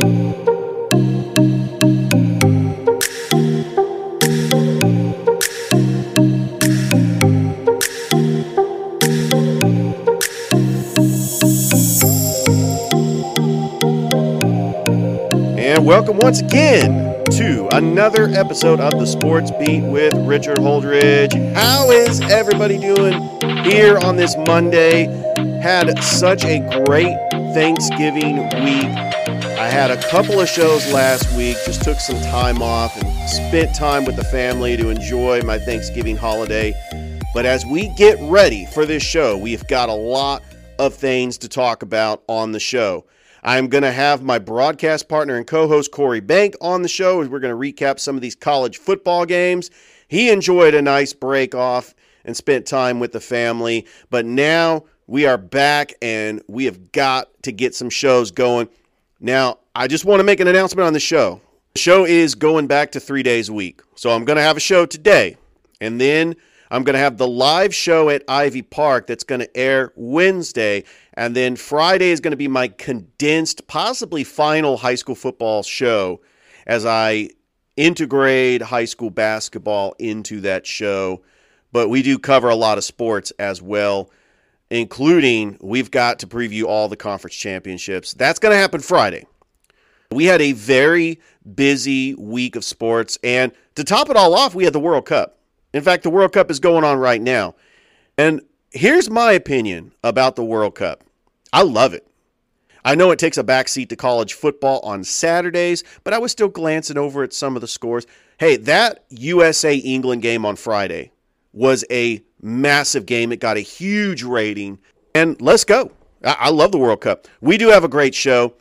And welcome once again to another episode of the Sports Beat with Richard Holdridge. How is everybody doing here on this Monday? Had such a great Thanksgiving week. I had a couple of shows last week, just took some time off and spent time with the family to enjoy my Thanksgiving holiday. But as we get ready for this show, we've got a lot of things to talk about on the show. I'm going to have my broadcast partner and co host Corey Bank on the show we're going to recap some of these college football games. He enjoyed a nice break off and spent time with the family, but now we are back and we have got to get some shows going. Now, I just want to make an announcement on the show. The show is going back to three days a week. So I'm going to have a show today, and then I'm going to have the live show at Ivy Park that's going to air Wednesday. And then Friday is going to be my condensed, possibly final high school football show as I integrate high school basketball into that show. But we do cover a lot of sports as well, including we've got to preview all the conference championships. That's going to happen Friday. We had a very busy week of sports. And to top it all off, we had the World Cup. In fact, the World Cup is going on right now. And here's my opinion about the World Cup I love it. I know it takes a backseat to college football on Saturdays, but I was still glancing over at some of the scores. Hey, that USA England game on Friday was a massive game. It got a huge rating. And let's go. I, love the World Cup. We do have a great show.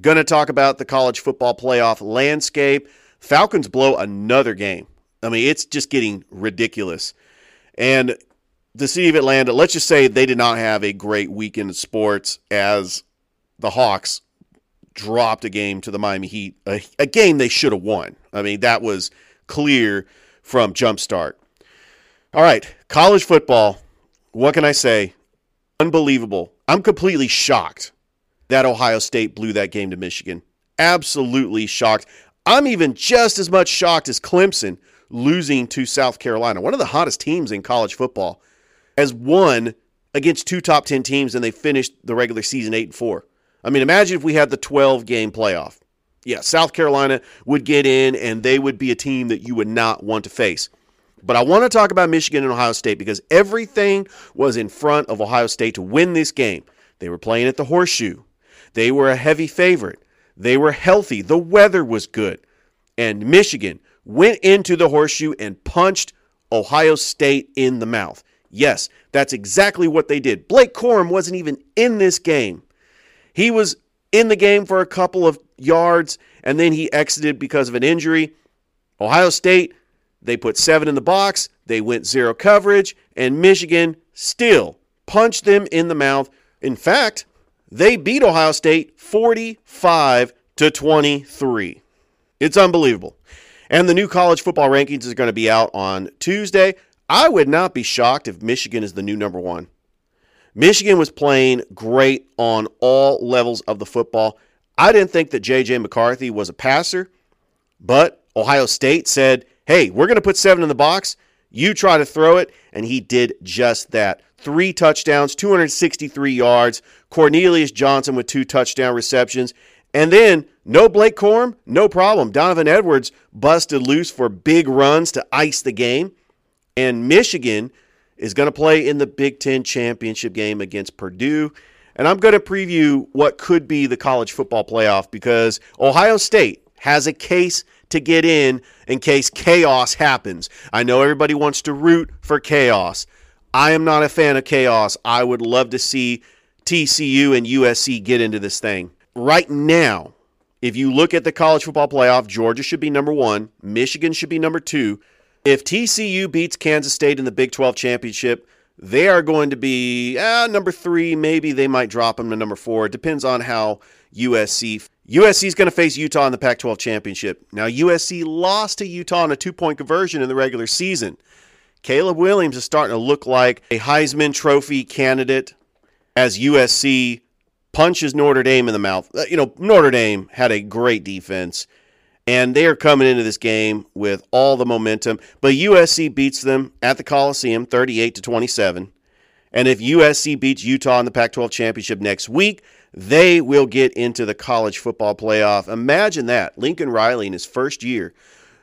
Going to talk about the college football playoff landscape. Falcons blow another game. I mean, it's just getting ridiculous. And the city of Atlanta, let's just say they did not have a great weekend of sports as the Hawks dropped a game to the Miami Heat, a, a game they should have won. I mean, that was clear from jumpstart. All right, college football. What can I say? Unbelievable. I'm completely shocked that Ohio State blew that game to Michigan. Absolutely shocked. I'm even just as much shocked as Clemson losing to South Carolina, one of the hottest teams in college football, has won against two top 10 teams and they finished the regular season 8 and 4. I mean, imagine if we had the 12 game playoff. Yeah, South Carolina would get in and they would be a team that you would not want to face. But I want to talk about Michigan and Ohio State because everything was in front of Ohio State to win this game. They were playing at the horseshoe. They were a heavy favorite. They were healthy. The weather was good. And Michigan went into the horseshoe and punched Ohio State in the mouth. Yes, that's exactly what they did. Blake Corum wasn't even in this game. He was in the game for a couple of yards and then he exited because of an injury. Ohio State, they put seven in the box, they went zero coverage, and Michigan still punched them in the mouth. In fact, they beat Ohio State 45 to 23. It's unbelievable. And the new college football rankings is going to be out on Tuesday. I would not be shocked if Michigan is the new number one. Michigan was playing great on all levels of the football. I didn't think that J.J. McCarthy was a passer, but Ohio State said, hey, we're going to put seven in the box. You try to throw it. And he did just that. Three touchdowns, 263 yards. Cornelius Johnson with two touchdown receptions. And then no Blake Corum, no problem. Donovan Edwards busted loose for big runs to ice the game. And Michigan is going to play in the Big Ten championship game against Purdue. And I'm going to preview what could be the college football playoff because Ohio State has a case to get in in case chaos happens. I know everybody wants to root for chaos. I am not a fan of chaos. I would love to see TCU and USC get into this thing right now, if you look at the college football playoff, Georgia should be number one, Michigan should be number two. If TCU beats Kansas State in the Big 12 championship, they are going to be uh, number three. Maybe they might drop them to number four. It depends on how USC. USC is going to face Utah in the Pac 12 championship. Now, USC lost to Utah in a two point conversion in the regular season. Caleb Williams is starting to look like a Heisman Trophy candidate as USC punches Notre Dame in the mouth. Uh, you know, Notre Dame had a great defense, and they are coming into this game with all the momentum. But USC beats them at the Coliseum 38 to 27. And if USC beats Utah in the Pac 12 championship next week, they will get into the college football playoff. Imagine that. Lincoln Riley in his first year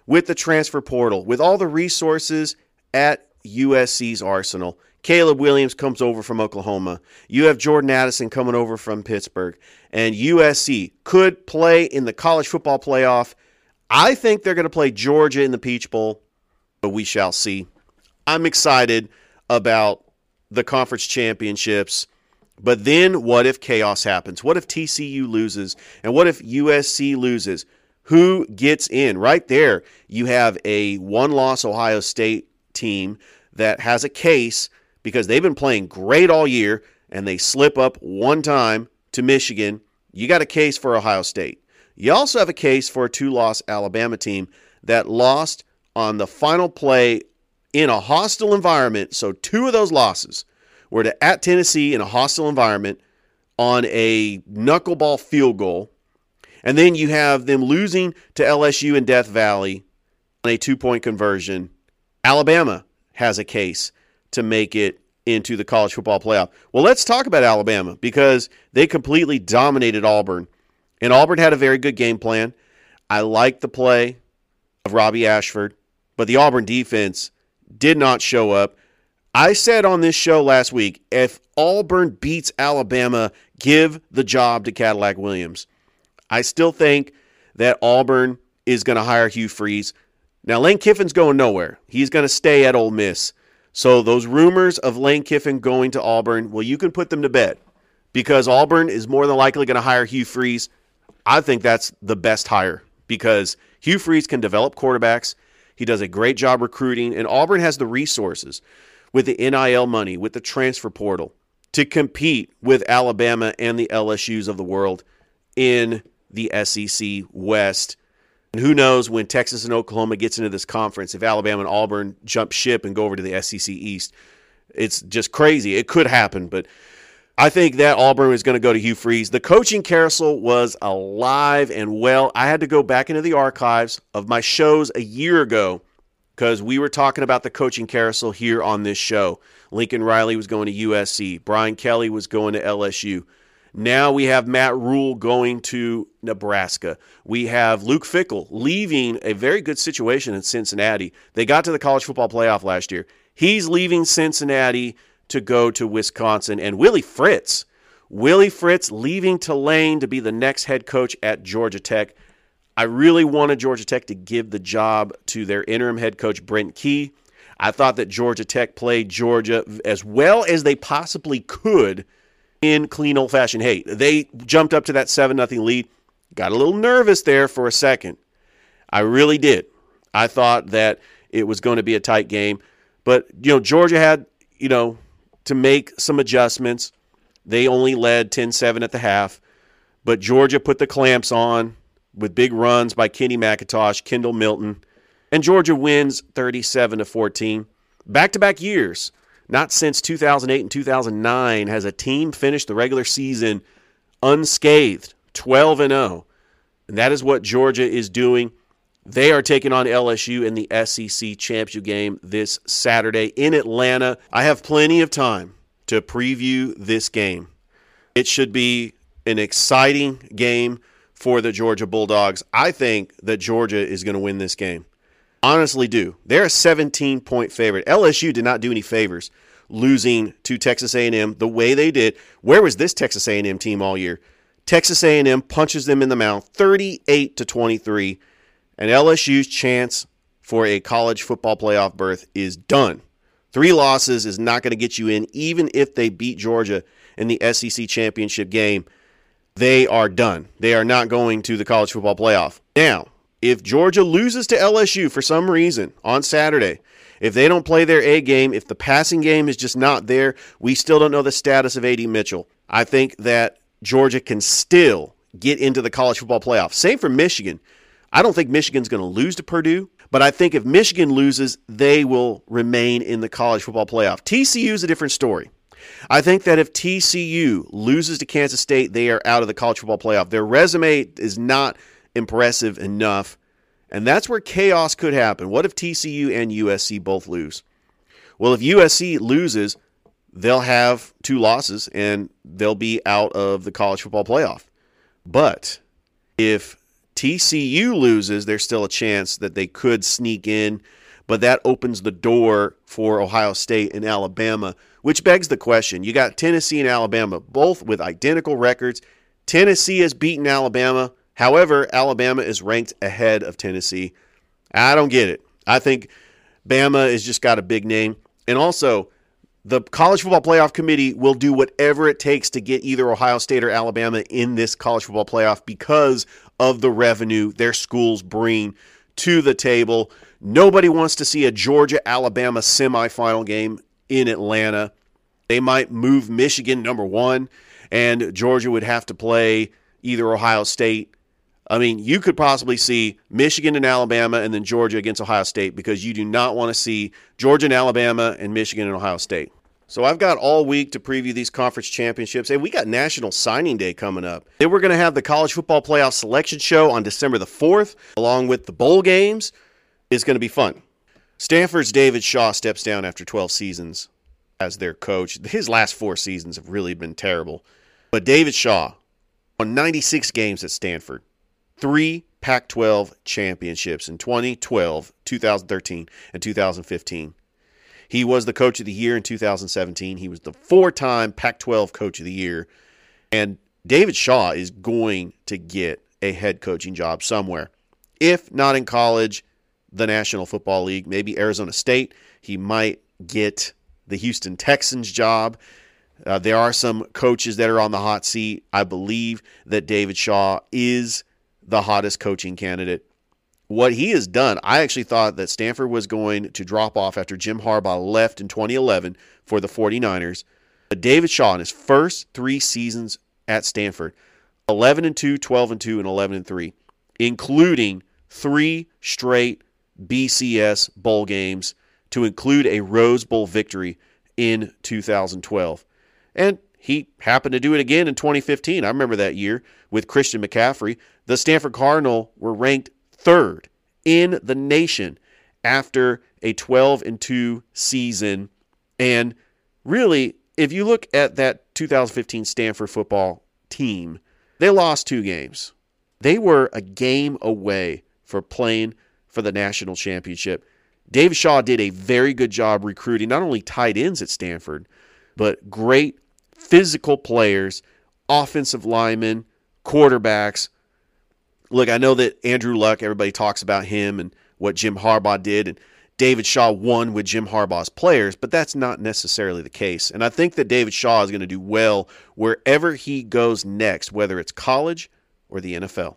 with the transfer portal, with all the resources at USC's arsenal. Caleb Williams comes over from Oklahoma. You have Jordan Addison coming over from Pittsburgh. And USC could play in the college football playoff. I think they're going to play Georgia in the Peach Bowl, but we shall see. I'm excited about the conference championships. But then what if chaos happens? What if TCU loses? And what if USC loses? Who gets in? Right there, you have a one loss Ohio State team that has a case because they've been playing great all year and they slip up one time to Michigan. You got a case for Ohio State. You also have a case for a two loss Alabama team that lost on the final play in a hostile environment. So, two of those losses were to at Tennessee in a hostile environment on a knuckleball field goal. And then you have them losing to LSU in Death Valley on a two point conversion. Alabama has a case to make it into the college football playoff. Well, let's talk about Alabama because they completely dominated Auburn. And Auburn had a very good game plan. I like the play of Robbie Ashford, but the Auburn defense did not show up. I said on this show last week if Auburn beats Alabama, give the job to Cadillac Williams. I still think that Auburn is going to hire Hugh Freeze. Now, Lane Kiffin's going nowhere. He's going to stay at Ole Miss. So, those rumors of Lane Kiffin going to Auburn, well, you can put them to bed because Auburn is more than likely going to hire Hugh Freeze. I think that's the best hire because Hugh Freeze can develop quarterbacks. He does a great job recruiting, and Auburn has the resources with the NIL money, with the transfer portal, to compete with Alabama and the LSUs of the world in the SEC West. And who knows when Texas and Oklahoma gets into this conference, if Alabama and Auburn jump ship and go over to the SEC East. It's just crazy. It could happen, but I think that Auburn is going to go to Hugh Freeze. The coaching carousel was alive and well. I had to go back into the archives of my shows a year ago because we were talking about the coaching carousel here on this show. Lincoln Riley was going to USC, Brian Kelly was going to LSU. Now we have Matt Rhule going to Nebraska. We have Luke Fickell leaving a very good situation in Cincinnati. They got to the college football playoff last year. He's leaving Cincinnati to go to Wisconsin. And Willie Fritz, Willie Fritz leaving Tulane to be the next head coach at Georgia Tech. I really wanted Georgia Tech to give the job to their interim head coach, Brent Key. I thought that Georgia Tech played Georgia as well as they possibly could in clean old fashioned hate. They jumped up to that 7 0 lead, got a little nervous there for a second. I really did. I thought that it was going to be a tight game. But, you know, Georgia had, you know, to make some adjustments. They only led 10 7 at the half, but Georgia put the clamps on with big runs by Kenny McIntosh, Kendall Milton, and Georgia wins 37 to 14. Back to back years, not since 2008 and 2009 has a team finished the regular season unscathed, 12 and 0. And that is what Georgia is doing. They are taking on LSU in the SEC championship game this Saturday in Atlanta. I have plenty of time to preview this game. It should be an exciting game for the Georgia Bulldogs. I think that Georgia is going to win this game. Honestly, do. They're a 17 point favorite. LSU did not do any favors losing to Texas A&M the way they did. Where was this Texas A&M team all year? Texas A&M punches them in the mouth 38 to 23 and LSU's chance for a college football playoff berth is done. Three losses is not going to get you in even if they beat Georgia in the SEC championship game they are done. They are not going to the college football playoff. Now, if Georgia loses to LSU for some reason on Saturday, if they don't play their A game, if the passing game is just not there, we still don't know the status of AD Mitchell. I think that Georgia can still get into the college football playoff. Same for Michigan. I don't think Michigan's going to lose to Purdue, but I think if Michigan loses, they will remain in the college football playoff. TCU is a different story. I think that if TCU loses to Kansas State, they are out of the college football playoff. Their resume is not impressive enough, and that's where chaos could happen. What if TCU and USC both lose? Well, if USC loses, they'll have two losses and they'll be out of the college football playoff. But if TCU loses, there's still a chance that they could sneak in, but that opens the door for Ohio State and Alabama, which begs the question. You got Tennessee and Alabama, both with identical records. Tennessee has beaten Alabama. However, Alabama is ranked ahead of Tennessee. I don't get it. I think Bama has just got a big name. And also, the college football playoff committee will do whatever it takes to get either Ohio State or Alabama in this college football playoff because of the revenue their schools bring to the table. Nobody wants to see a Georgia Alabama semifinal game in Atlanta. They might move Michigan number one, and Georgia would have to play either Ohio State. I mean, you could possibly see Michigan and Alabama and then Georgia against Ohio State because you do not want to see Georgia and Alabama and Michigan and Ohio State. So I've got all week to preview these conference championships. And we got National Signing Day coming up. Then we're going to have the College Football Playoff Selection Show on December the 4th, along with the bowl games. It's going to be fun. Stanford's David Shaw steps down after 12 seasons as their coach. His last four seasons have really been terrible. But David Shaw won 96 games at Stanford, three Pac 12 championships in 2012, 2013, and 2015. He was the coach of the year in 2017. He was the four time Pac 12 coach of the year. And David Shaw is going to get a head coaching job somewhere. If not in college, the National Football League, maybe Arizona State. He might get the Houston Texans job. Uh, there are some coaches that are on the hot seat. I believe that David Shaw is the hottest coaching candidate what he has done, I actually thought that Stanford was going to drop off after Jim Harbaugh left in 2011 for the 49ers. But David Shaw, in his first three seasons at Stanford, 11 and 2, 12 and 2, and 11 and 3, including three straight BCS bowl games to include a Rose Bowl victory in 2012. And he happened to do it again in 2015. I remember that year with Christian McCaffrey. The Stanford Cardinal were ranked third in the nation after a 12 and 2 season. And really, if you look at that 2015 Stanford football team, they lost two games. They were a game away for playing for the national championship. Dave Shaw did a very good job recruiting not only tight ends at Stanford, but great physical players, offensive linemen, quarterbacks, look, I know that Andrew Luck, everybody talks about him and what Jim Harbaugh did, and David Shaw won with Jim Harbaugh's players, but that's not necessarily the case. And I think that David Shaw is going to do well wherever he goes next, whether it's college or the NFL.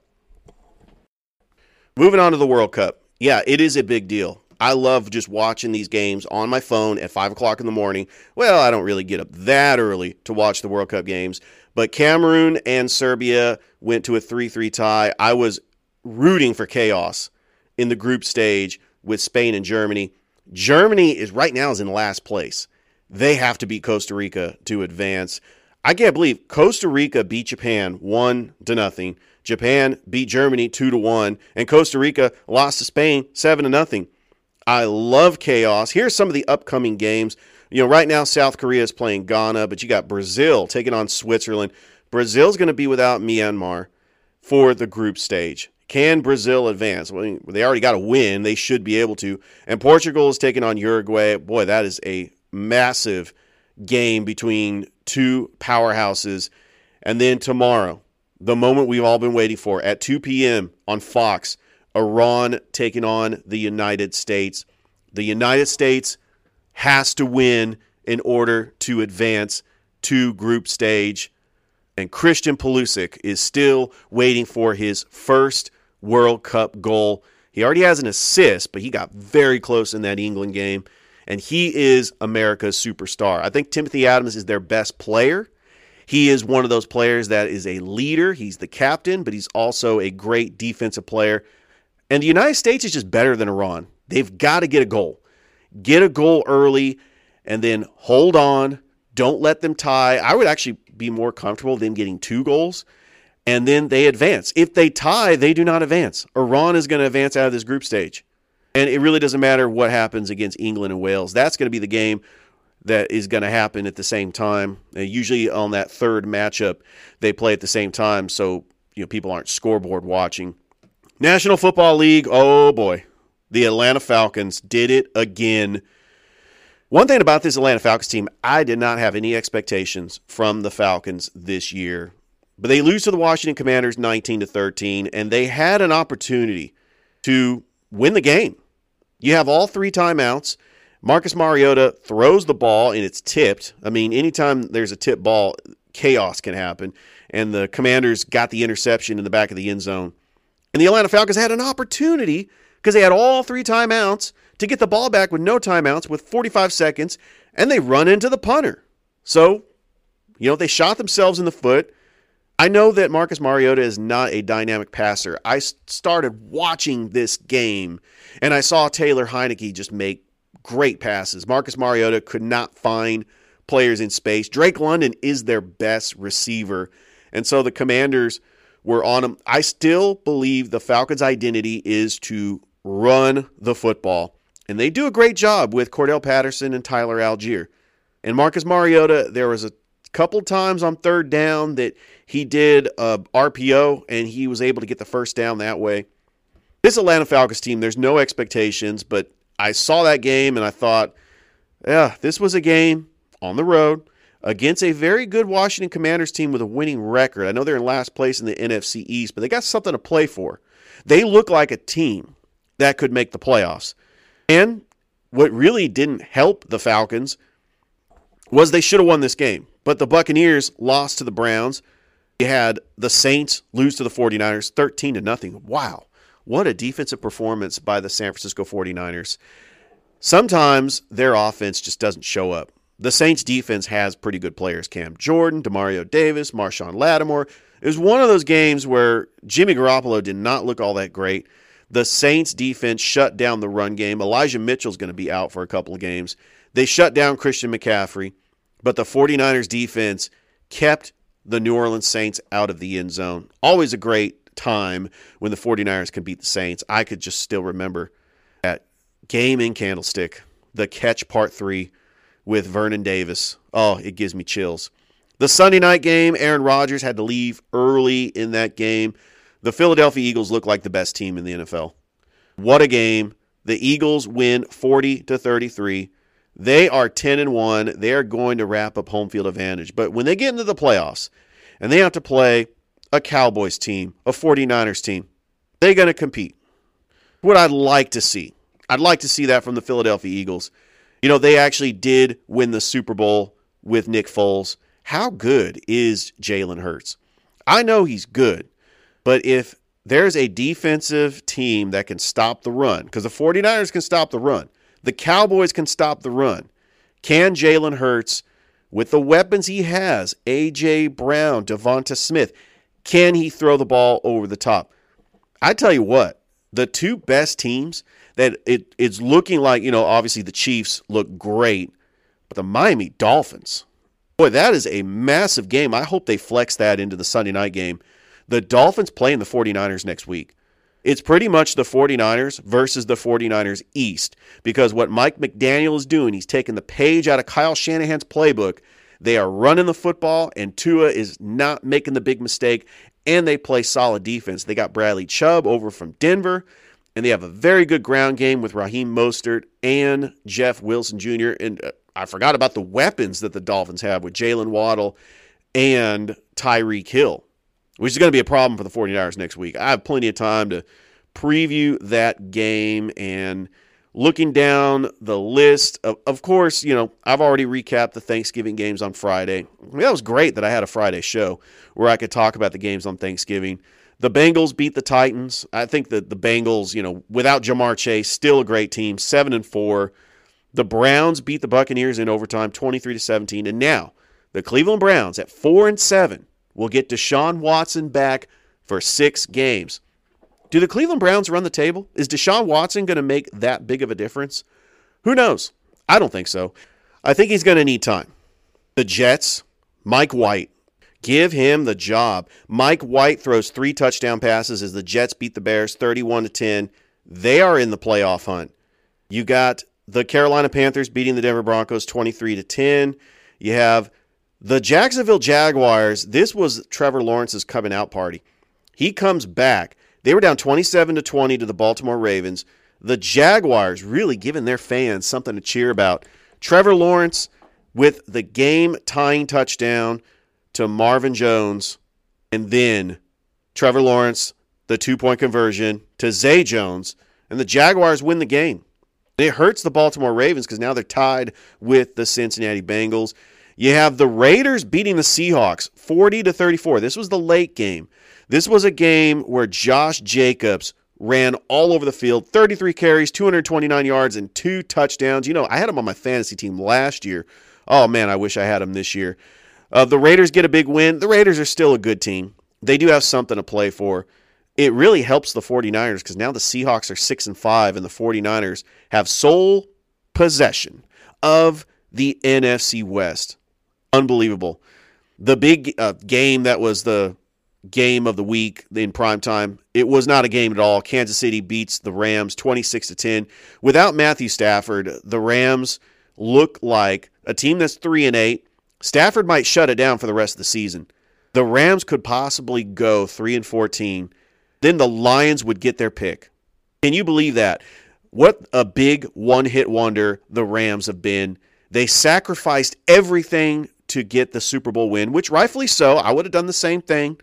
Moving on to the World Cup. Yeah, it is a big deal. I love just watching these games on my phone at 5 o'clock in the morning. Well, I don't really get up that early to watch the World Cup games, but Cameroon and Serbia went to a 3 3 tie. I was rooting for chaos in the group stage with Spain and Germany. Germany is right now is in last place. They have to beat Costa Rica to advance. I can't believe Costa Rica beat Japan one to nothing. Japan beat Germany two to one, and Costa Rica lost to Spain seven to nothing. I love chaos. Here's some of the upcoming games. You know, right now South Korea is playing Ghana, but you got Brazil taking on Switzerland. Brazil's going to be without Neymar for the group stage. Can Brazil advance? Well, they already got a win. They should be able to. And Portugal is taking on Uruguay. Boy, that is a massive game between two powerhouses. And then tomorrow, the moment we've all been waiting for at 2 p.m. on Fox, Iran taking on the United States. The United States has to win in order to advance to group stage. And Christian Pulisic is still waiting for his first World Cup goal. He already has an assist, but he got very close in that England game. And he is America's superstar. I think Timothy Adams is their best player. He is one of those players that is a leader. He's the captain, but he's also a great defensive player. And the United States is just better than Iran. They've got to get a goal get a goal early, and then hold on. Don't let them tie. I would actually be more comfortable them getting two goals and then they advance. If they tie, they do not advance. Iran is going to advance out of this group stage. And it really doesn't matter what happens against England and Wales. That's going to be the game that is going to happen at the same time. And usually on that third matchup, they play at the same time, so you know people aren't scoreboard watching. National Football League, oh boy, the Atlanta Falcons did it again. One thing about this Atlanta Falcons team, I did not have any expectations from the Falcons this year. But they lose to the Washington Commanders 19 to 13 and they had an opportunity to win the game. You have all three timeouts. Marcus Mariota throws the ball and it's tipped. I mean, anytime there's a tip ball, chaos can happen. And the Commanders got the interception in the back of the end zone. And the Atlanta Falcons had an opportunity because they had all three timeouts to get the ball back with no timeouts with 45 seconds, and they run into the punter. So, you know, they shot themselves in the foot. I know that Marcus Mariota is not a dynamic passer. I started watching this game and I saw Taylor Heinicke just make great passes. Marcus Mariota could not find players in space. Drake London is their best receiver. And so the Commanders were on him. I still believe the Falcons' identity is to run the football. And they do a great job with Cordarrelle Patterson and Tyler Allgeier. And Marcus Mariota, there was a couple times on third down that he did a RPO and he was able to get the first down that way. This Atlanta Falcons team, there's no expectations, but I saw that game and I thought, yeah, this was a game on the road against a very good Washington Commanders team with a winning record. I know they're in last place in the NFC East, but they got something to play for. They look like a team that could make the playoffs. And what really didn't help the Falcons was they should have won this game. But the Buccaneers lost to the Browns. You had the Saints lose to the 49ers 13 to nothing. Wow. What a defensive performance by the San Francisco 49ers. Sometimes their offense just doesn't show up. The Saints defense has pretty good players Cam Jordan, Demario Davis, Marshon Lattimore. It was one of those games where Jimmy Garoppolo did not look all that great. The Saints defense shut down the run game. Elijah Mitchell's going to be out for a couple of games. They shut down Christian McCaffrey, but the 49ers defense kept the New Orleans Saints out of the end zone. Always a great time when the 49ers can beat the Saints. I could just still remember that game in Candlestick, the catch part three with Vernon Davis. Oh, it gives me chills. The Sunday night game, Aaron Rodgers had to leave early in that game. The Philadelphia Eagles look like the best team in the NFL. What a game. The Eagles win 40 to 33. They are 10 and 1. They are going to wrap up home field advantage. But when they get into the playoffs and they have to play a Cowboys team, a 49ers team, they're going to compete. What I'd like to see, I'd like to see that from the Philadelphia Eagles. You know, they actually did win the Super Bowl with Nick Foles. How good is Jalen Hurts? I know he's good, but if there's a defensive team that can stop the run, because the 49ers can stop the run, the Cowboys can stop the run. Can Jalen Hurts, with the weapons he has, A.J. Brown, DeVonta Smith, can he throw the ball over the top? I tell you what, the two best teams that it, it's looking like, you know, obviously the Chiefs look great, but the Miami Dolphins, boy, that is a massive game. I hope they flex that into the Sunday night game. The Dolphins playing the 49ers next week it's pretty much the 49ers versus the 49ers East because what Mike McDaniel is doing, he's taking the page out of Kyle Shanahan's playbook. They are running the football, and Tua is not making the big mistake, and they play solid defense. They got Bradley Chubb over from Denver, and they have a very good ground game with Raheem Mostert and Jeff Wilson Jr. And uh, I forgot about the weapons that the Dolphins have with Jaylen Waddle and Tyreek Hill which is going to be a problem for the 49ers next week. I have plenty of time to preview that game and looking down the list of, of course, you know, I've already recapped the Thanksgiving games on Friday. I mean, that was great that I had a Friday show where I could talk about the games on Thanksgiving. The Bengals beat the Titans. I think that the Bengals, you know, without Ja'Marr Chase, still a great team, 7 and 4. The Browns beat the Buccaneers in overtime 23 to 17 and now the Cleveland Browns at 4 and 7 will get Deshaun Watson back for six games. Do the Cleveland Browns run the table? Is Deshaun Watson going to make that big of a difference? Who knows? I don't think so. I think he's going to need time. The Jets, Mike White, give him the job. Mike White throws three touchdown passes as the Jets beat the Bears 31 to 10. They are in the playoff hunt. You got the Carolina Panthers beating the Denver Broncos 23 to 10. You have the Jacksonville Jaguars. This was Trevor Lawrence's coming out party. He comes back. They were down 27 to 20 to the Baltimore Ravens. The Jaguars really giving their fans something to cheer about. Trevor Lawrence with the game tying touchdown to Marvin Jones, and then Trevor Lawrence, the two point conversion to Zay Jones, and the Jaguars win the game. It hurts the Baltimore Ravens because now they're tied with the Cincinnati Bengals. You have the Raiders beating the Seahawks 40 to 34. This was the late game. This was a game where Josh Jacobs ran all over the field 33 carries, 229 yards, and two touchdowns. You know, I had him on my fantasy team last year. Oh, man, I wish I had him this year. Uh, the Raiders get a big win. The Raiders are still a good team, they do have something to play for. It really helps the 49ers because now the Seahawks are 6 and 5, and the 49ers have sole possession of the NFC West unbelievable. The big uh, game that was the game of the week in prime time, it was not a game at all. Kansas City beats the Rams 26 to 10. Without Matthew Stafford, the Rams look like a team that's 3 and 8. Stafford might shut it down for the rest of the season. The Rams could possibly go 3 and 14. Then the Lions would get their pick. Can you believe that? What a big one-hit wonder the Rams have been. They sacrificed everything to get the Super Bowl win, which rightfully so. I would have done the same thing.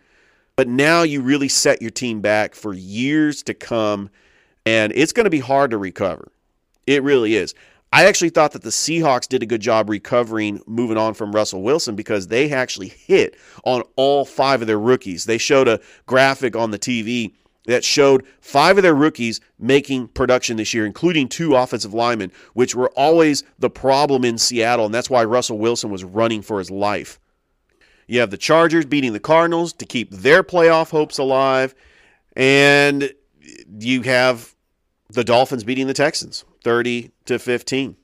But now you really set your team back for years to come, and it's going to be hard to recover. It really is. I actually thought that the Seahawks did a good job recovering, moving on from Russell Wilson, because they actually hit on all five of their rookies. They showed a graphic on the TV that showed five of their rookies making production this year, including two offensive linemen, which were always the problem in Seattle, and that's why Russell Wilson was running for his life. You have the Chargers beating the Cardinals to keep their playoff hopes alive, and you have the Dolphins beating the Texans 30 to 15.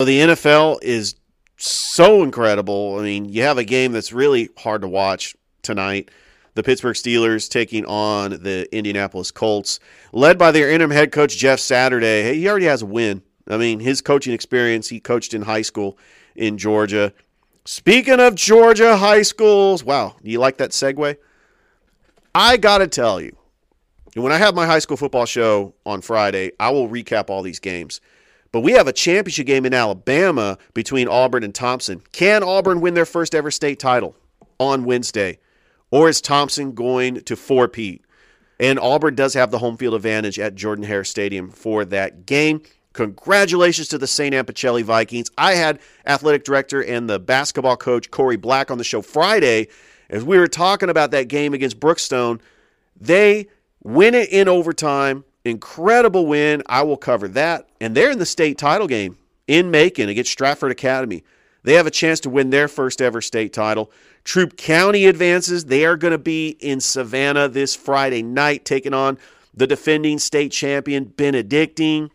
So the NFL is so incredible. I mean, you have a game that's really hard to watch tonight the Pittsburgh Steelers taking on the Indianapolis Colts, led by their interim head coach Jeff Saturday. He already has a win. I mean, his coaching experience, he coached in high school in Georgia. Speaking of Georgia high schools, wow, you like that segue? I got to tell you, when I have my high school football show on Friday, I will recap all these games. But we have a championship game in Alabama between Auburn and Thompson. Can Auburn win their first ever state title on Wednesday? Or is Thompson going to four-peat? And Auburn does have the home field advantage at Jordan Hare Stadium for that game. Congratulations to the St. Anne Pacelli Vikings. I had athletic director and the basketball coach Corey Black on the show Friday as we were talking about that game against Brookstone. They win it in overtime. Incredible win. I will cover that. And they're in the state title game in Macon against Stratford Academy. They have a chance to win their first ever state title. Troup County advances. They are going to be in Savannah this Friday night, taking on the defending state champion Benedictine.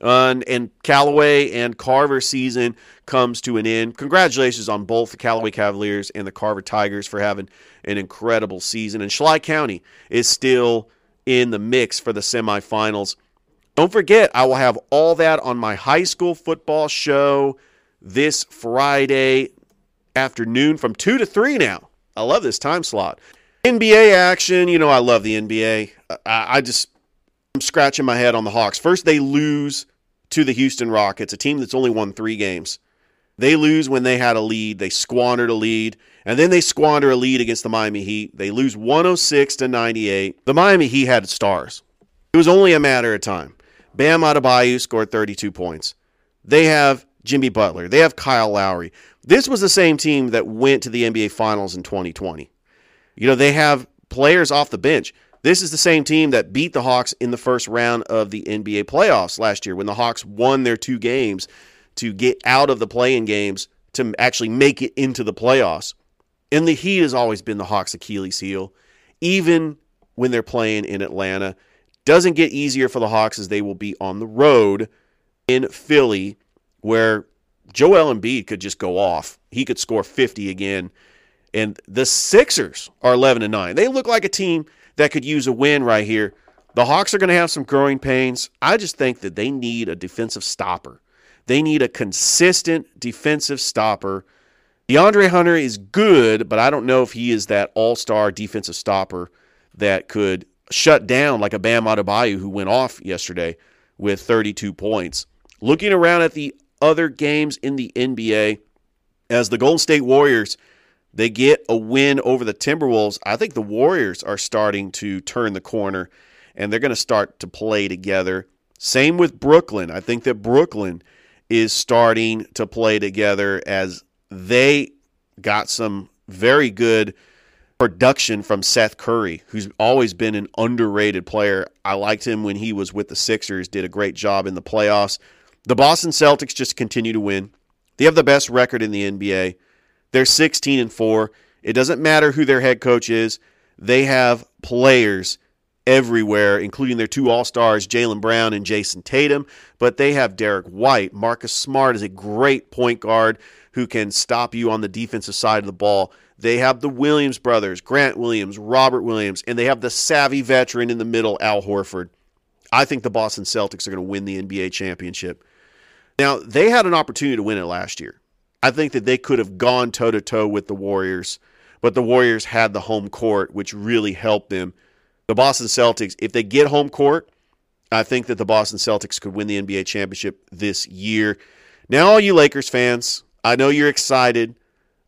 Uh, and Callaway and Carver season comes to an end. Congratulations on both the Callaway Cavaliers and the Carver Tigers for having an incredible season. And Schley County is still in the mix for the semifinals. Don't forget, I will have all that on my high school football show this Friday afternoon from 2 to 3 now. I love this time slot. NBA action, you know, I love the NBA. I, I just, I'm scratching my head on the Hawks. First, they lose to the Houston Rockets, a team that's only won three games. They lose when they had a lead. They squandered a lead. And then they squander a lead against the Miami Heat. They lose 106 to 98. The Miami Heat had stars. It was only a matter of time. Bam Adebayo scored 32 points. They have Jimmy Butler. They have Kyle Lowry. This was the same team that went to the NBA Finals in 2020. You know, they have players off the bench. This is the same team that beat the Hawks in the first round of the NBA playoffs last year when the Hawks won their two games to get out of the play-in games to actually make it into the playoffs. And the Heat has always been the Hawks' Achilles heel, even when they're playing in Atlanta. Doesn't get easier for the Hawks as they will be on the road in Philly where Joel Embiid could just go off. He could score 50 again. And the Sixers are 11 and 9. They look like a team that could use a win right here. The Hawks are going to have some growing pains. I just think that they need a defensive stopper. They need a consistent defensive stopper. DeAndre Hunter is good, but I don't know if he is that all star defensive stopper that could shut down like a Bam Adebayo who went off yesterday with 32 points. Looking around at the other games in the NBA, as the Golden State Warriors they get a win over the Timberwolves, I think the Warriors are starting to turn the corner and they're going to start to play together. Same with Brooklyn. I think that Brooklyn is starting to play together as they got some very good production from Seth Curry, who's always been an underrated player. I liked him when he was with the Sixers, did a great job in the playoffs. The Boston Celtics just continue to win. They have the best record in the NBA. They're 16 and 4. It doesn't matter who their head coach is. They have players everywhere, including their two All Stars, Jaylen Brown and Jayson Tatum. But they have Derrick White. Marcus Smart is a great point guard who can stop you on the defensive side of the ball. They have the Williams brothers, Grant Williams, Robert Williams, and they have the savvy veteran in the middle, Al Horford. I think the Boston Celtics are going to win the NBA championship. Now, they had an opportunity to win it last year. I think that they could have gone toe to toe with the Warriors, but the Warriors had the home court, which really helped them. The Boston Celtics, if they get home court, I think that the Boston Celtics could win the NBA championship this year. Now, all you Lakers fans, I know you're excited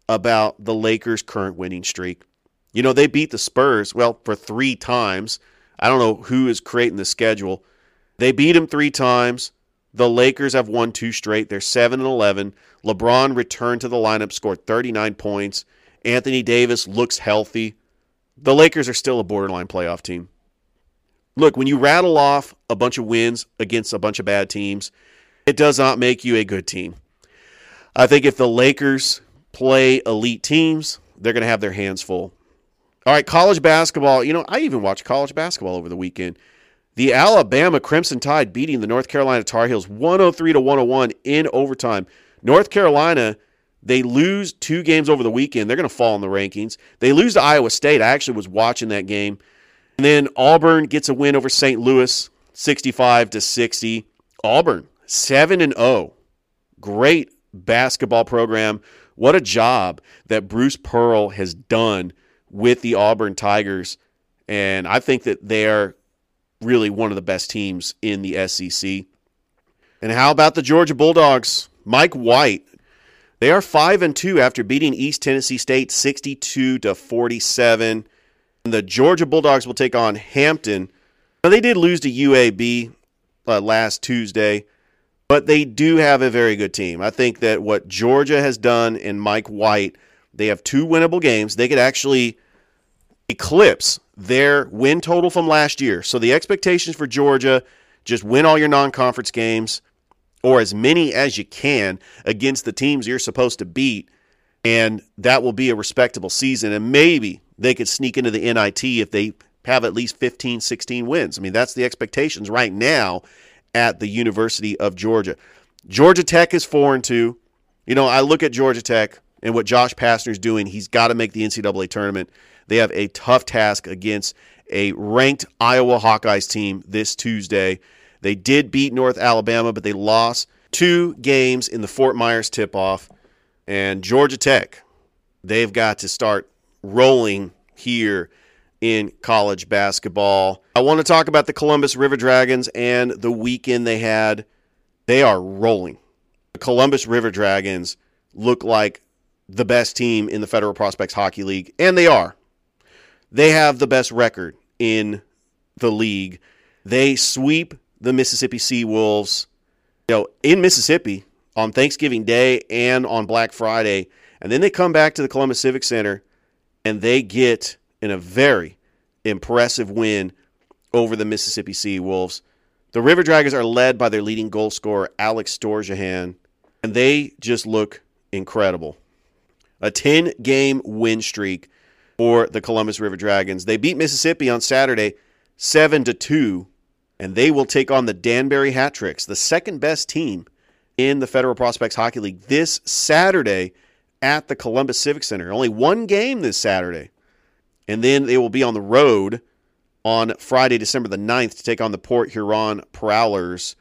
about the Lakers' current winning streak. You know, they beat the Spurs, well, for three times. I don't know who is creating the schedule. They beat them three times. The Lakers have won two straight. They're 7 and 11. LeBron returned to the lineup, scored 39 points. Anthony Davis looks healthy. The Lakers are still a borderline playoff team. Look, when you rattle off a bunch of wins against a bunch of bad teams, it does not make you a good team. I think if the Lakers play elite teams, they're going to have their hands full. All right, college basketball. You know, I even watched college basketball over the weekend. The Alabama Crimson Tide beating the North Carolina Tar Heels 103 to 101 in overtime. North Carolina, they lose two games over the weekend. They're going to fall in the rankings. They lose to Iowa State. I actually was watching that game. And then Auburn gets a win over St. Louis 65 to 60. Auburn 7 and 0. Great basketball program. What a job that Bruce Pearl has done with the Auburn Tigers. And I think that they're really one of the best teams in the SEC. And how about the Georgia Bulldogs? Mike White. They are 5 and 2 after beating East Tennessee State 62 to 47. And the Georgia Bulldogs will take on Hampton. Now they did lose to UAB uh, last Tuesday, but they do have a very good team. I think that what Georgia has done in Mike White, they have two winnable games. They could actually eclipse their win total from last year. So the expectations for Georgia just win all your non conference games or as many as you can against the teams you're supposed to beat. And that will be a respectable season. And maybe they could sneak into the NIT if they have at least 15, 16 wins. I mean, that's the expectations right now at the University of Georgia. Georgia Tech is 4 and 2. You know, I look at Georgia Tech and what Josh Pastner's doing. He's got to make the NCAA tournament. They have a tough task against a ranked Iowa Hawkeyes team this Tuesday. They did beat North Alabama, but they lost two games in the Fort Myers tip off. And Georgia Tech, they've got to start rolling here in college basketball. I want to talk about the Columbus River Dragons and the weekend they had. They are rolling. The Columbus River Dragons look like the best team in the Federal Prospects Hockey League, and they are. They have the best record in the league. They sweep the Mississippi Sea Wolves, you know, in Mississippi on Thanksgiving Day and on Black Friday, and then they come back to the Columbus Civic Center and they get in a very impressive win over the Mississippi Sea Wolves. The River Dragons are led by their leading goal scorer, Alex Storjahan, and they just look incredible. A 10 game win streak for the Columbus River Dragons. They beat Mississippi on Saturday 7 to 2 and they will take on the Danbury Hat Tricks, the second best team in the Federal Prospects Hockey League this Saturday at the Columbus Civic Center. Only one game this Saturday. And then they will be on the road on Friday, December the 9th to take on the Port Huron Prowlers.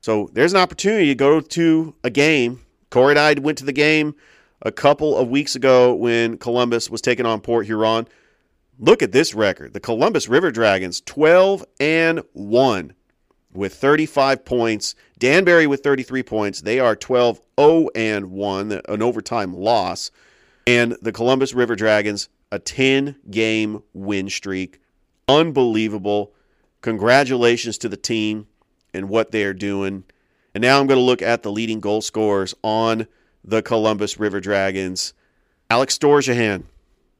So there's an opportunity to go to a game. Corey and I went to the game a couple of weeks ago when Columbus was taking on Port Huron. Look at this record. The Columbus River Dragons 12 and 1 with 35 points. Danbury with 33 points. They are 12 0 and 1, an overtime loss. And the Columbus River Dragons, a 10 game win streak. Unbelievable. Congratulations to the team and what they are doing. And now I'm going to look at the leading goal scorers on the Columbus River Dragons. Alex Storjahan.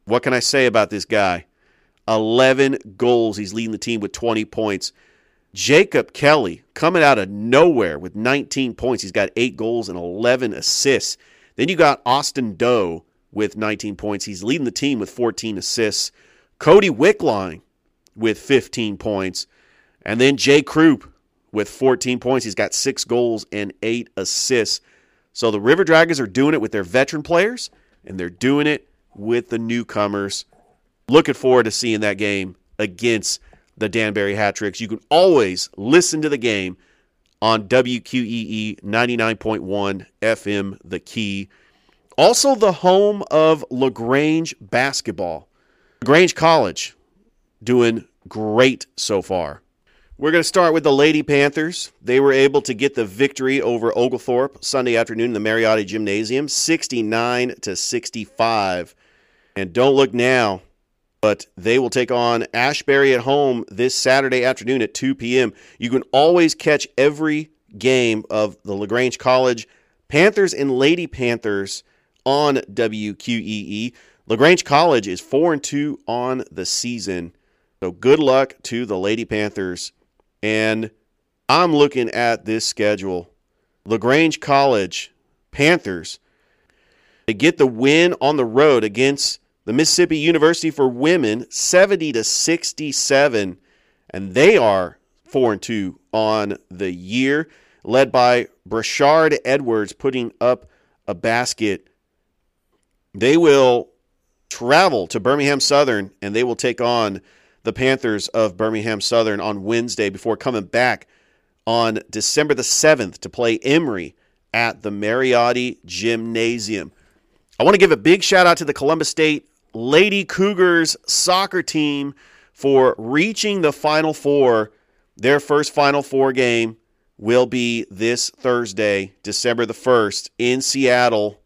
What can I say about this guy? 11 goals. He's leading the team with 20 points. Jacob Kelly coming out of nowhere with 19 points. He's got eight goals and 11 assists. Then you got Austin Doe with 19 points. He's leading the team with 14 assists. Cody Wickline with 15 points. And then Jay Krupp with 14 points. He's got six goals and eight assists. So the River Dragons are doing it with their veteran players, and they're doing it with the newcomers. Looking forward to seeing that game against the Danbury Hat Tricks. You can always listen to the game on WQEE 99.1 FM, The Key. Also, the home of LaGrange basketball. LaGrange College doing great so far. We're going to start with the Lady Panthers. They were able to get the victory over Oglethorpe Sunday afternoon in the Mariotti Gymnasium, 69 to 65. And don't look now, but they will take on Ashbury at home this Saturday afternoon at 2 p.m. You can always catch every game of the LaGrange College Panthers and Lady Panthers on WQEE. LaGrange College is 4 and 2 on the season. So good luck to the Lady Panthers. And I'm looking at this schedule. LaGrange College Panthers they get the win on the road against the Mississippi University for women 70 to 67 and they are 4 and 2 on the year led by Brashard Edwards putting up a basket. They will travel to Birmingham Southern and they will take on the Panthers of Birmingham Southern on Wednesday before coming back on December the 7th to play Emory at the Mariotti Gymnasium. I want to give a big shout out to the Columbus State Lady Cougars soccer team for reaching the Final Four. Their first Final Four game will be this Thursday, December the 1st, in Seattle.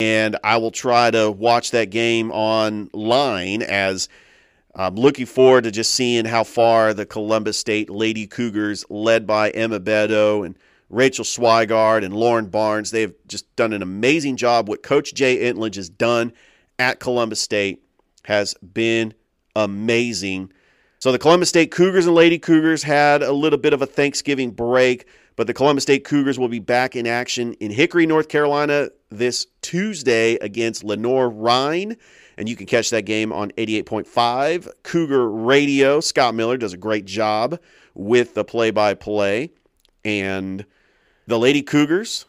And I will try to watch that game online as I'm looking forward to just seeing how far the Columbus State Lady Cougars, led by Emma Bedo and Rachel Swigard and Lauren Barnes, they've just done an amazing job. What Coach Jay Entledge has done at Columbus State has been amazing. So the Columbus State Cougars and Lady Cougars had a little bit of a Thanksgiving break, but the Columbus State Cougars will be back in action in Hickory, North Carolina this Tuesday against Lenoir-Rhyne. And you can catch that game on 88.5 Cougar Radio. Scott Miller does a great job with the play by play. And the Lady Cougars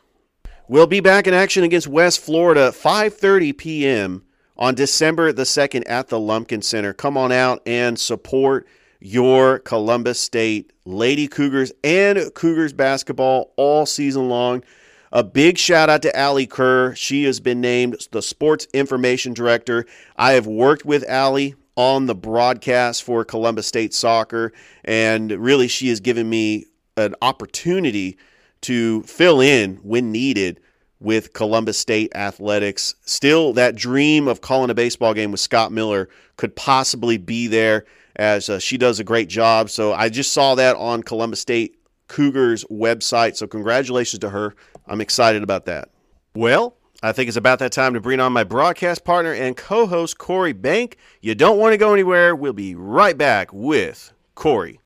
will be back in action against West Florida 5:30 p.m on December the 2nd at the Lumpkin Center. Come on out and support your Columbus State Lady Cougars and Cougars basketball all season long. A big shout out to Allie Kerr. She has been named the Sports Information Director. I have worked with Allie on the broadcast for Columbus State Soccer, and really she has given me an opportunity to fill in when needed with Columbus State athletics. Still, that dream of calling a baseball game with Scott Miller could possibly be there as uh, she does a great job. So I just saw that on Columbus State Cougars website. So congratulations to her. I'm excited about that. Well, I think it's about that time to bring on my broadcast partner and co host, Corey Bank. You don't want to go anywhere. We'll be right back with Corey.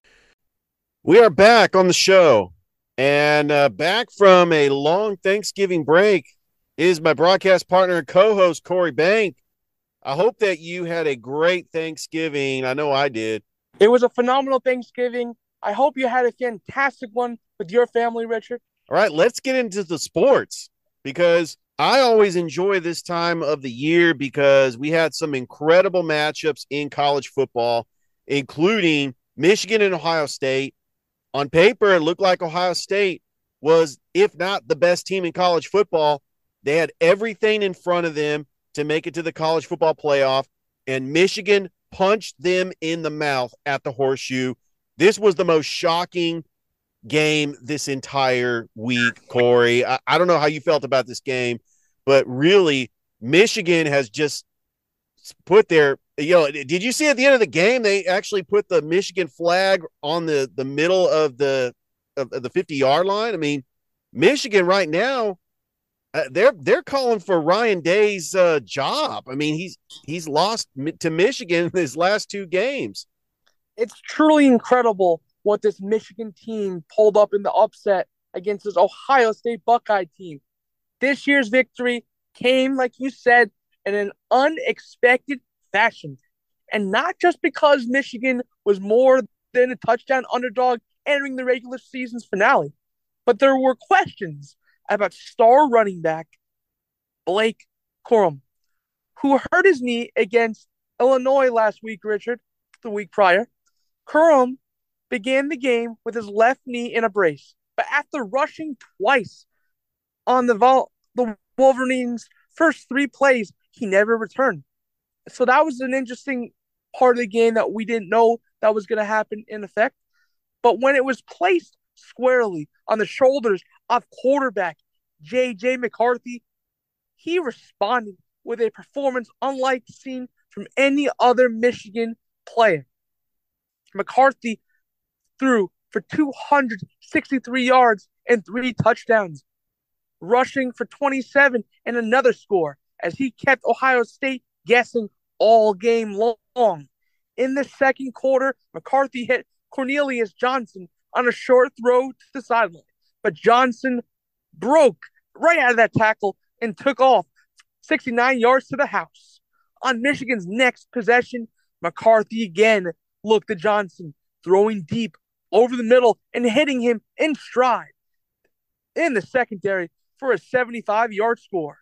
We are back on the show. And uh, back from a long Thanksgiving break is my broadcast partner and co host, Corey Bank. I hope that you had a great Thanksgiving. I know I did. It was a phenomenal Thanksgiving. I hope you had a fantastic one with your family, Richard. All right, let's get into the sports because I always enjoy this time of the year because we had some incredible matchups in college football, including Michigan and Ohio State. On paper, it looked like Ohio State was, if not the best team in college football, they had everything in front of them to make it to the college football playoff, and Michigan punched them in the mouth at the horseshoe. This was the most shocking game this entire week, Corey. I, I don't know how you felt about this game, but really, Michigan has just put their you know did you see at the end of the game they actually put the michigan flag on the the middle of the of, of the 50 yard line? I mean michigan right now uh, they're they're calling for ryan day's uh, job. I mean he's he's lost to michigan in his last two games. It's truly incredible what this Michigan team pulled up in the upset against this Ohio State Buckeye team. This year's victory came, like you said, in an unexpected fashion. And not just because Michigan was more than a touchdown underdog entering the regular season's finale, but there were questions about star running back Blake Corum, who hurt his knee against Illinois last week, Richard, the week prior. Corum began the game with his left knee in a brace, but after rushing twice on the the Wolverines' first three plays, he never returned. So that was an interesting part of the game that we didn't know that was going to happen in effect. But when it was placed squarely on the shoulders of quarterback J.J. McCarthy, he responded with a performance unlike seen from any other Michigan player. McCarthy threw for 263 yards and three touchdowns, rushing for 27 and another score as he kept Ohio State guessing all game long. In the second quarter, McCarthy hit Cornelius Johnson on a short throw to the sideline, but Johnson broke right out of that tackle and took off 69 yards to the house. On Michigan's next possession, McCarthy again looked at Johnson, throwing deep over the middle and hitting him in stride in the secondary for a 75 yard score.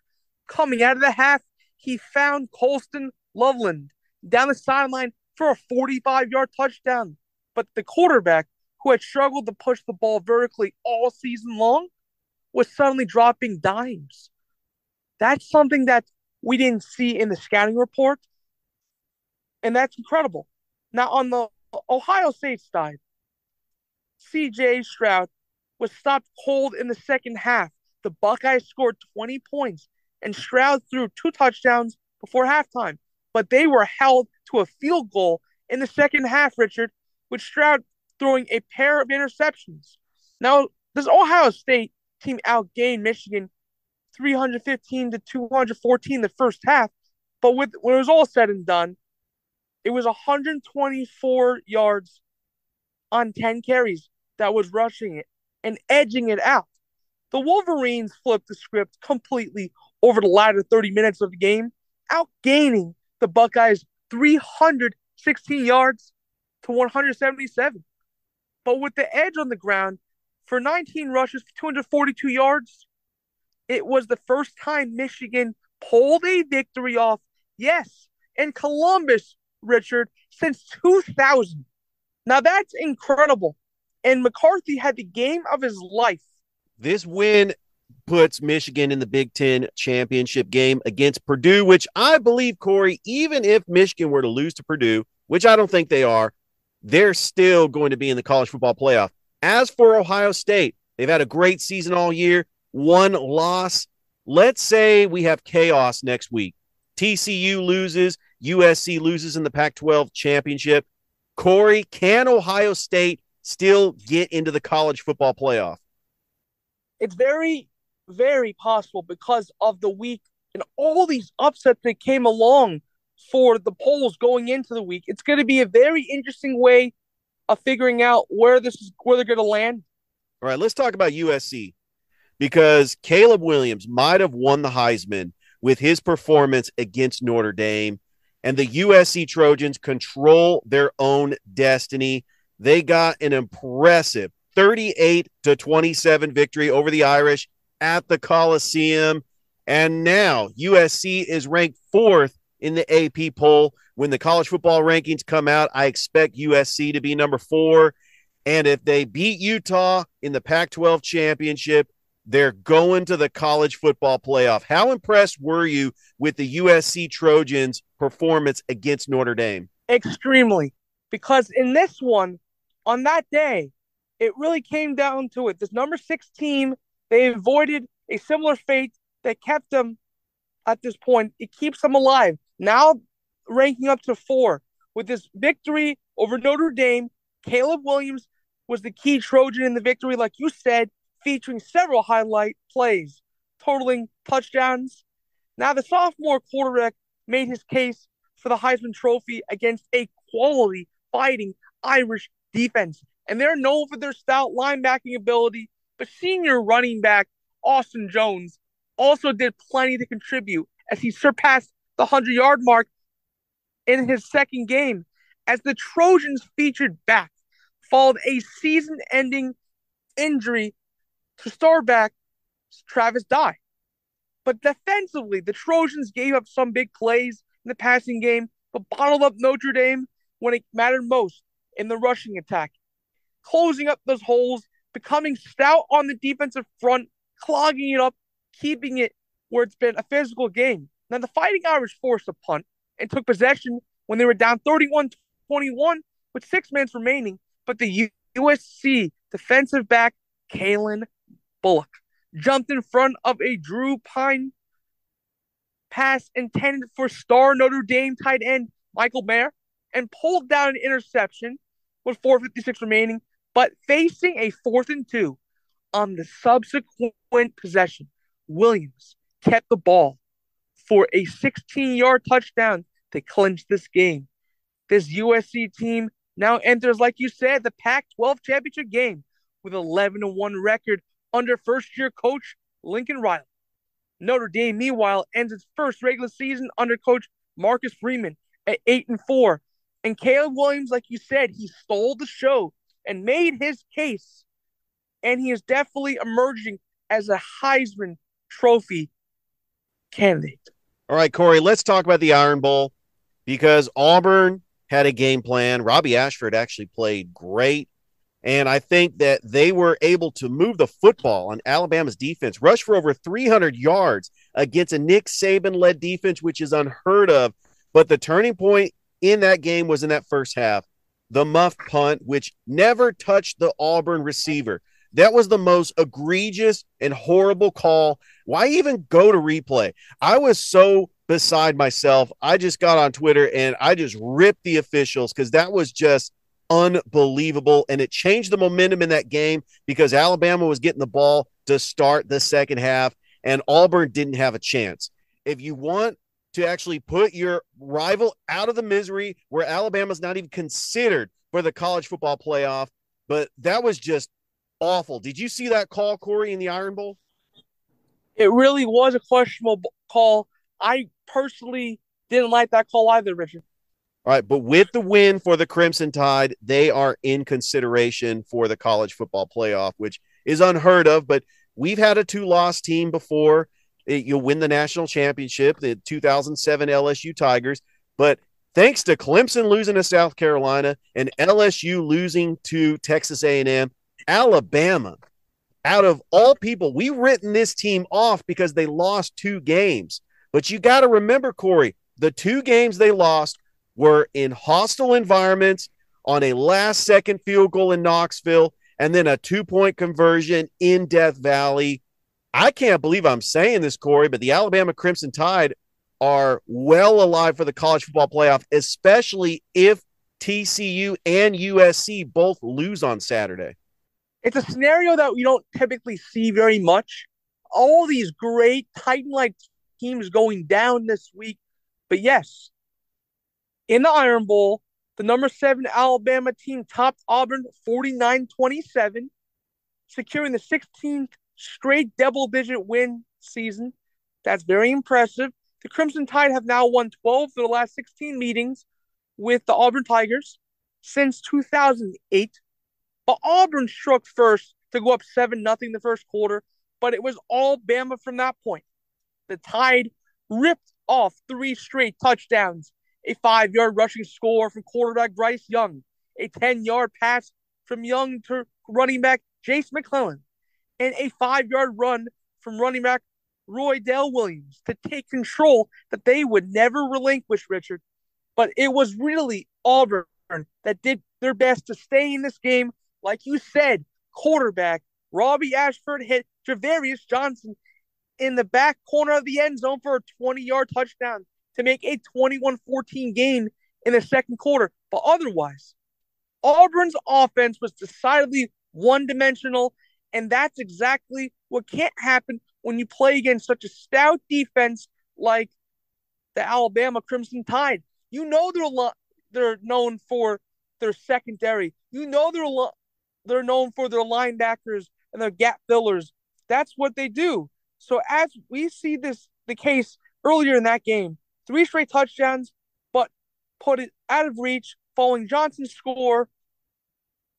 Coming out of the half, he found Colston Loveland down the sideline for a 45 yard touchdown. But the quarterback, who had struggled to push the ball vertically all season long, was suddenly dropping dimes. That's something that we didn't see in the scouting report. And that's incredible. Now, on the Ohio State side, CJ Stroud was stopped cold in the second half. The Buckeyes scored 20 points, and Stroud threw two touchdowns before halftime, but they were held to a field goal in the second half, Richard, with Stroud throwing a pair of interceptions. Now, this Ohio State team outgained Michigan 315 to 214 the first half, but with when it was all said and done, it was 124 yards on 10 carries that was rushing it and edging it out. The Wolverines flipped the script completely over the latter 30 minutes of the game, outgaining the Buckeyes 316 yards to 177. But with the edge on the ground, for 19 rushes for 242 yards, it was the first time Michigan pulled a victory off, yes, in Columbus, Richard, since 2000. Now that's incredible and McCarthy had the game of his life. This win puts Michigan in the Big Ten championship game against Purdue, which I believe, Corey, even if Michigan were to lose to Purdue, which I don't think they are, they're still going to be in the college football playoff. As for Ohio State, they've had a great season all year, one loss. Let's say we have chaos next week. TCU loses, USC loses in the Pac 12 championship. Corey, can Ohio State still get into the college football playoff? It's very, very possible because of the week and all these upsets that came along for the polls going into the week. It's going to be a very interesting way of figuring out where this is where they're going to land. All right, let's talk about USC because Caleb Williams might have won the Heisman with his performance against Notre Dame, and the USC Trojans control their own destiny. They got an impressive 38 to 27 victory over the Irish at the Coliseum. And now USC is ranked fourth in the AP poll. When the college football rankings come out, I expect USC to be number four. And if they beat Utah in the Pac 12 championship, they're going to the college football playoff. How impressed were you with the USC Trojans' performance against Notre Dame? Extremely. Because in this one, on that day, it really came down to it. This number six team, they avoided a similar fate that kept them at this point. It keeps them alive. Now ranking up to four. With this victory over Notre Dame, Caleb Williams was the key Trojan in the victory, like you said, featuring several highlight plays, totaling touchdowns. Now, the sophomore quarterback made his case for the Heisman Trophy against a quality fighting Irish defense. And they're known for their stout linebacking ability, but senior running back Austin Jones also did plenty to contribute as he surpassed the 100 yard mark in his second game as the Trojans featured back followed a season ending injury to star back Travis Dye. But defensively, the Trojans gave up some big plays in the passing game, but bottled up Notre Dame when it mattered most in the rushing attack, closing up those holes, becoming stout on the defensive front, clogging it up, keeping it where it's been a physical game. Now, the Fighting Irish forced a punt and took possession when they were down 31 21 with six minutes remaining, but the USC defensive back, Calen Bullock, jumped in front of a Drew Pyne pass intended for star Notre Dame tight end Michael Mayer and pulled down an interception with 4.56 remaining, but facing a fourth and two on the subsequent possession. Williams kept the ball for a 16 yard touchdown to clinch this game. This USC team now enters, like you said, the Pac 12 championship game with 11 1 record under first year coach Lincoln Riley. Notre Dame, meanwhile, ends its first regular season under coach Marcus Freeman at 8 and 4. And Caleb Williams, like you said, he stole the show and made his case. And he is definitely emerging as a Heisman Trophy candidate. All right, Corey, let's talk about the Iron Bowl because Auburn had a game plan. Robbie Ashford actually played great. And I think that they were able to move the football on Alabama's defense, rush for over 300 yards against a Nick Saban led defense, which is unheard of. But the turning point in that game was in that first half the muff punt, which never touched the Auburn receiver. That was the most egregious and horrible call. Why even go to replay? I was so beside myself. I just got on Twitter and I just ripped the officials because that was just unbelievable. And it changed the momentum in that game because Alabama was getting the ball to start the second half and Auburn didn't have a chance. If you want to actually put your rival out of the misery where Alabama's not even considered for the college football playoff, but that was just awful. Did you see that call, Corey, in the Iron Bowl? It really was a questionable call. I personally didn't like that call either, Richard. All right, but with the win for the Crimson Tide, they are in consideration for the college football playoff, which is unheard of. But we've had a two-loss team before. You'll win the national championship, the 2007 LSU Tigers. But thanks to Clemson losing to South Carolina and LSU losing to Texas A&M, Alabama, out of all people, we've written this team off because they lost two games. But you got to remember, Corey, the two games they lost were in hostile environments on a last second field goal in Knoxville and then a two point conversion in Death Valley. I can't believe I'm saying this, Corey, but the Alabama Crimson Tide are well alive for the college football playoff, especially if TCU and USC both lose on Saturday. It's a scenario that we don't typically see very much. All these great Titan like teams going down this week. But yes, in the Iron Bowl, the number seven Alabama team topped Auburn 49 27, securing the 16th straight double digit win season. That's very impressive. The Crimson Tide have now won 12 of the last 16 meetings with the Auburn Tigers since 2008. But Auburn struck first to go up 7 nothing in the first quarter, but it was all Bama from that point. The Tide ripped off three straight touchdowns, a five yard rushing score from quarterback Bryce Young, a 10 yard pass from Young to running back Jase McClellan, and a five yard run from running back Roydell Williams to take control that they would never relinquish, Richard. But it was really Auburn that did their best to stay in this game. Like you said, quarterback Robbie Ashford hit Ja'Varrius Johnson in the back corner of the end zone for a 20 yard touchdown to make a 21 14 game in the second quarter. But otherwise, Auburn's offense was decidedly one dimensional, and that's exactly what can't happen when you play against such a stout defense like the Alabama Crimson Tide. You know they're lo- they're known for their secondary. You know they're lo- they're known for their linebackers and their gap fillers. That's what they do. So as we see this the case earlier in that game, three straight touchdowns, but put it out of reach following Johnson's score.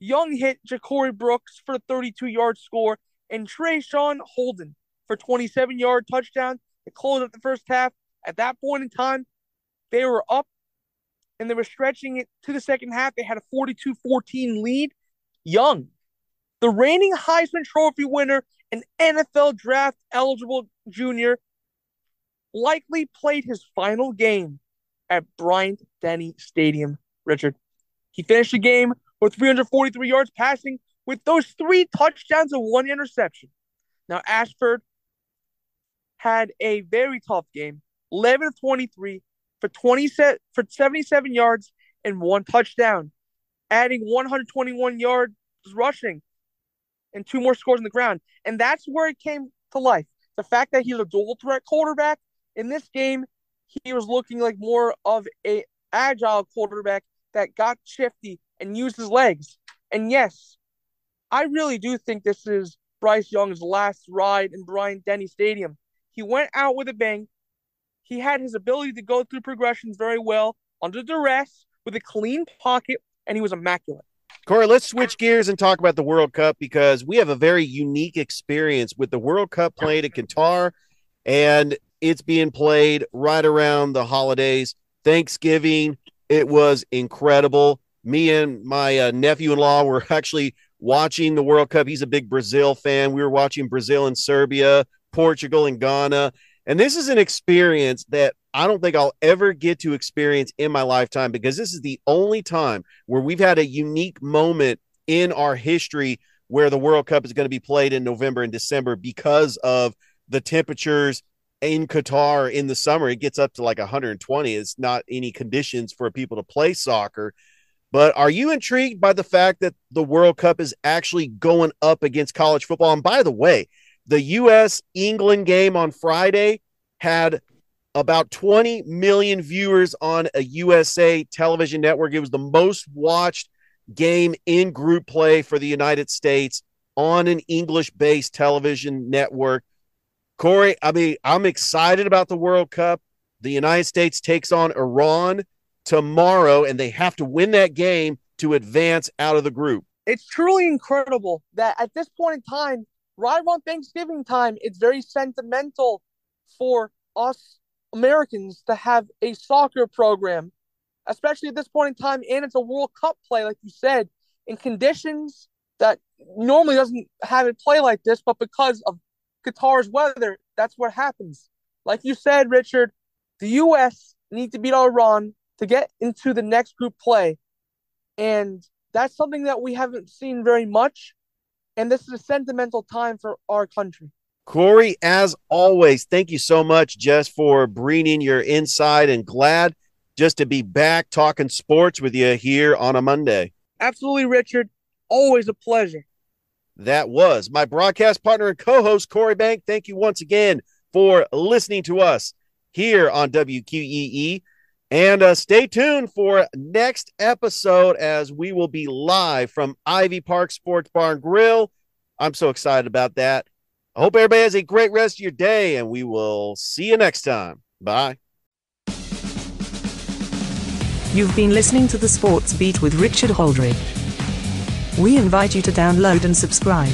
Young hit Ja'Corey Brooks for a 32 yard score, and Traeshon Holden for 27 yard touchdown to close up the first half. At that point in time, they were up and they were stretching it to the second half. They had a 42 14 lead. Young, the reigning Heisman Trophy winner and NFL draft eligible junior, likely played his final game at Bryant Denny Stadium. Richard, he finished the game with 343 yards passing with those three touchdowns and one interception. Now, Ashford had a very tough game 11 of 23 for 20 set, for 77 yards and one touchdown, adding 121 yards rushing and two more scores on the ground. And that's where it came to life. The fact that he's a dual threat quarterback in this game, he was looking like more of a agile quarterback that got shifty and use his legs. And yes, I really do think this is Bryce Young's last ride in Bryant Denny Stadium. He went out with a bang. He had his ability to go through progressions very well under duress with a clean pocket, and he was immaculate. Corey, let's switch gears and talk about the World Cup because we have a very unique experience with the World Cup played at Qatar, and it's being played right around the holidays. Thanksgiving, it was incredible. Me and my uh, nephew in law were actually watching the World Cup. He's a big Brazil fan. We were watching Brazil and Serbia, Portugal and Ghana. And this is an experience that I don't think I'll ever get to experience in my lifetime because this is the only time where we've had a unique moment in our history where the World Cup is going to be played in November and December because of the temperatures in Qatar in the summer. It gets up to like 120. It's not any conditions for people to play soccer. But are you intrigued by the fact that the World Cup is actually going up against college football? And by the way, the US England game on Friday had about 20 million viewers on a USA television network. It was the most watched game in group play for the United States on an English based television network. Corey, I mean, I'm excited about the World Cup. The United States takes on Iran tomorrow, and they have to win that game to advance out of the group. It's truly incredible that at this point in time, right around Thanksgiving time, it's very sentimental for us Americans to have a soccer program, especially at this point in time, and it's a World Cup play, like you said, in conditions that normally doesn't have it play like this, but because of Qatar's weather, that's what happens. Like you said, Richard, the U.S. need to beat Iran to get into the next group play. And that's something that we haven't seen very much. And this is a sentimental time for our country. Corey, as always, thank you so much just for bringing your insight and glad just to be back talking sports with you here on a Monday. Absolutely, Richard. Always a pleasure. That was my broadcast partner and co host, Corey Bank. Thank you once again for listening to us here on WQEE. And uh, stay tuned for next episode as we will be live from Ivy Park Sports Bar and Grill. I'm so excited about that. I hope everybody has a great rest of your day, and we will see you next time. Bye. You've been listening to the Sports Beat with Richard Holdridge. We invite you to download and subscribe.